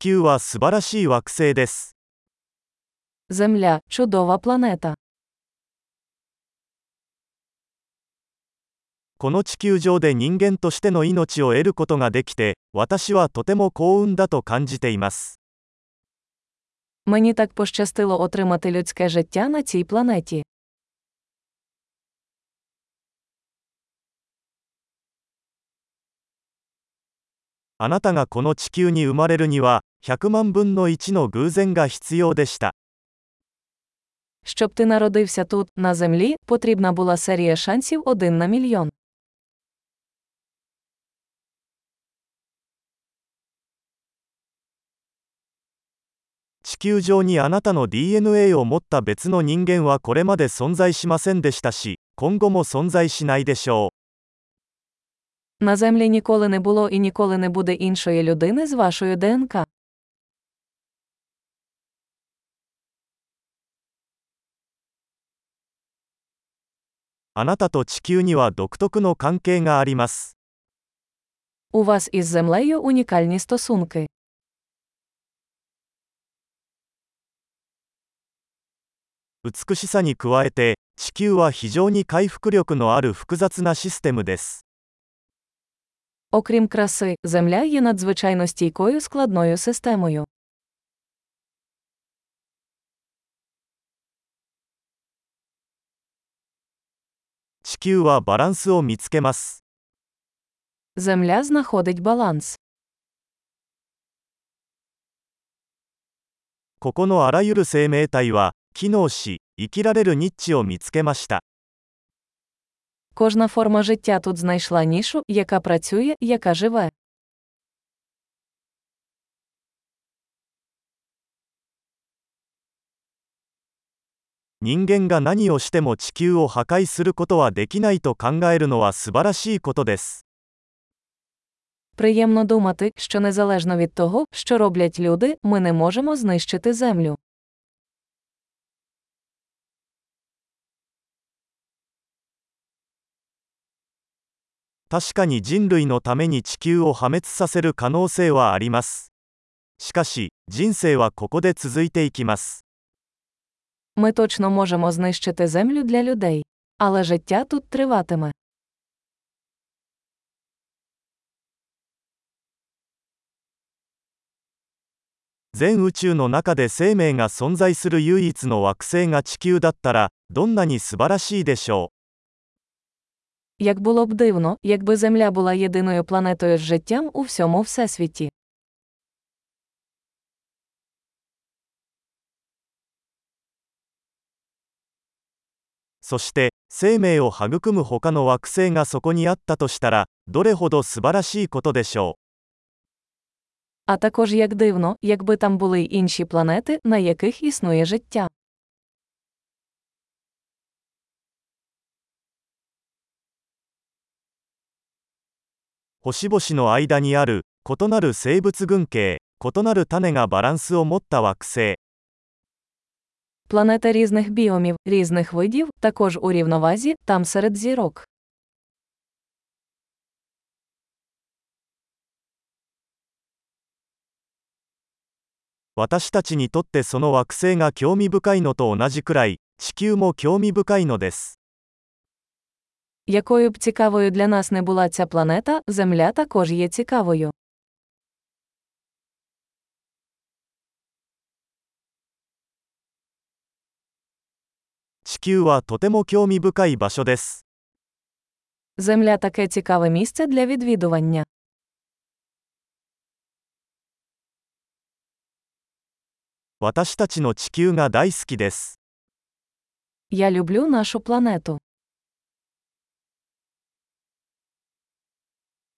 球は素晴らしい惑星です。 Земля чудова планета. この地球上で人間としての命を得ることができて、私はとても幸運だと感じています。 Мені так пощастило отримати людське життя на цій планеті. あなたがこの地球に生まれるには、100万分の1の偶然が必要でした。 Щоб ти народився тут, на землі, потрібна була серія шансів один на мільйон. 地球上にあなたの DNA を持った別の人間はこれまで存在しませんでしたし、今後も存在しないでしょう。 На землі ніколи не було і ніколи не буде іншої людини з вашою ДНК. あなたと地球には独特の関係があります。 У вас із землею унікальні стосунки. 美しさに加えて、地球は非常に回復力のある複雑なシステムです。 Окрім краси, земля є надзвичайно стійкою складною системою. 地球はバランスを見つけます。 Земля знаходить баланс. ここのあらゆる生命体は、機能し、生きられるニッチを見つけました。 Кожна форма життя тут знайшла нішу, яка працює, яка живе. Нінген га нані о шите о хакай суру. Приємно думати, що незалежно від того, що роблять люди, ми не можемо знищити землю. 確かに人類のために地球を破滅させる可能性はあります。しかし、人生はここで続いていきます。 Ми точно можемо знищити землю для людей. Але життя тут триватиме. 全宇宙の中で生命が存在する唯一の惑星が地球だったら、どんなに素晴らしいでしょう。 Як було б дивно, якби Земля була єдиною планетою з життям у всьому всесвіті. そして、生命を育む他の惑星がそこにあったとしたら、どれほど素晴らしいことでしょう。 А також як дивно, якби там були й інші планети, на яких існує життя. 星々の間にある異なる生物群系異なる種がバランスを持った惑星 Планета різних біомів, різних видів, також у рівновазі, там серед зірок. 私たちにとってその惑星が興味深いのと同じくらい地球も興味深いのです Якою б цікавою для нас не була ця планета, Земля також є цікавою. Земля таке цікаве місце для відвідування. Я люблю нашу планету.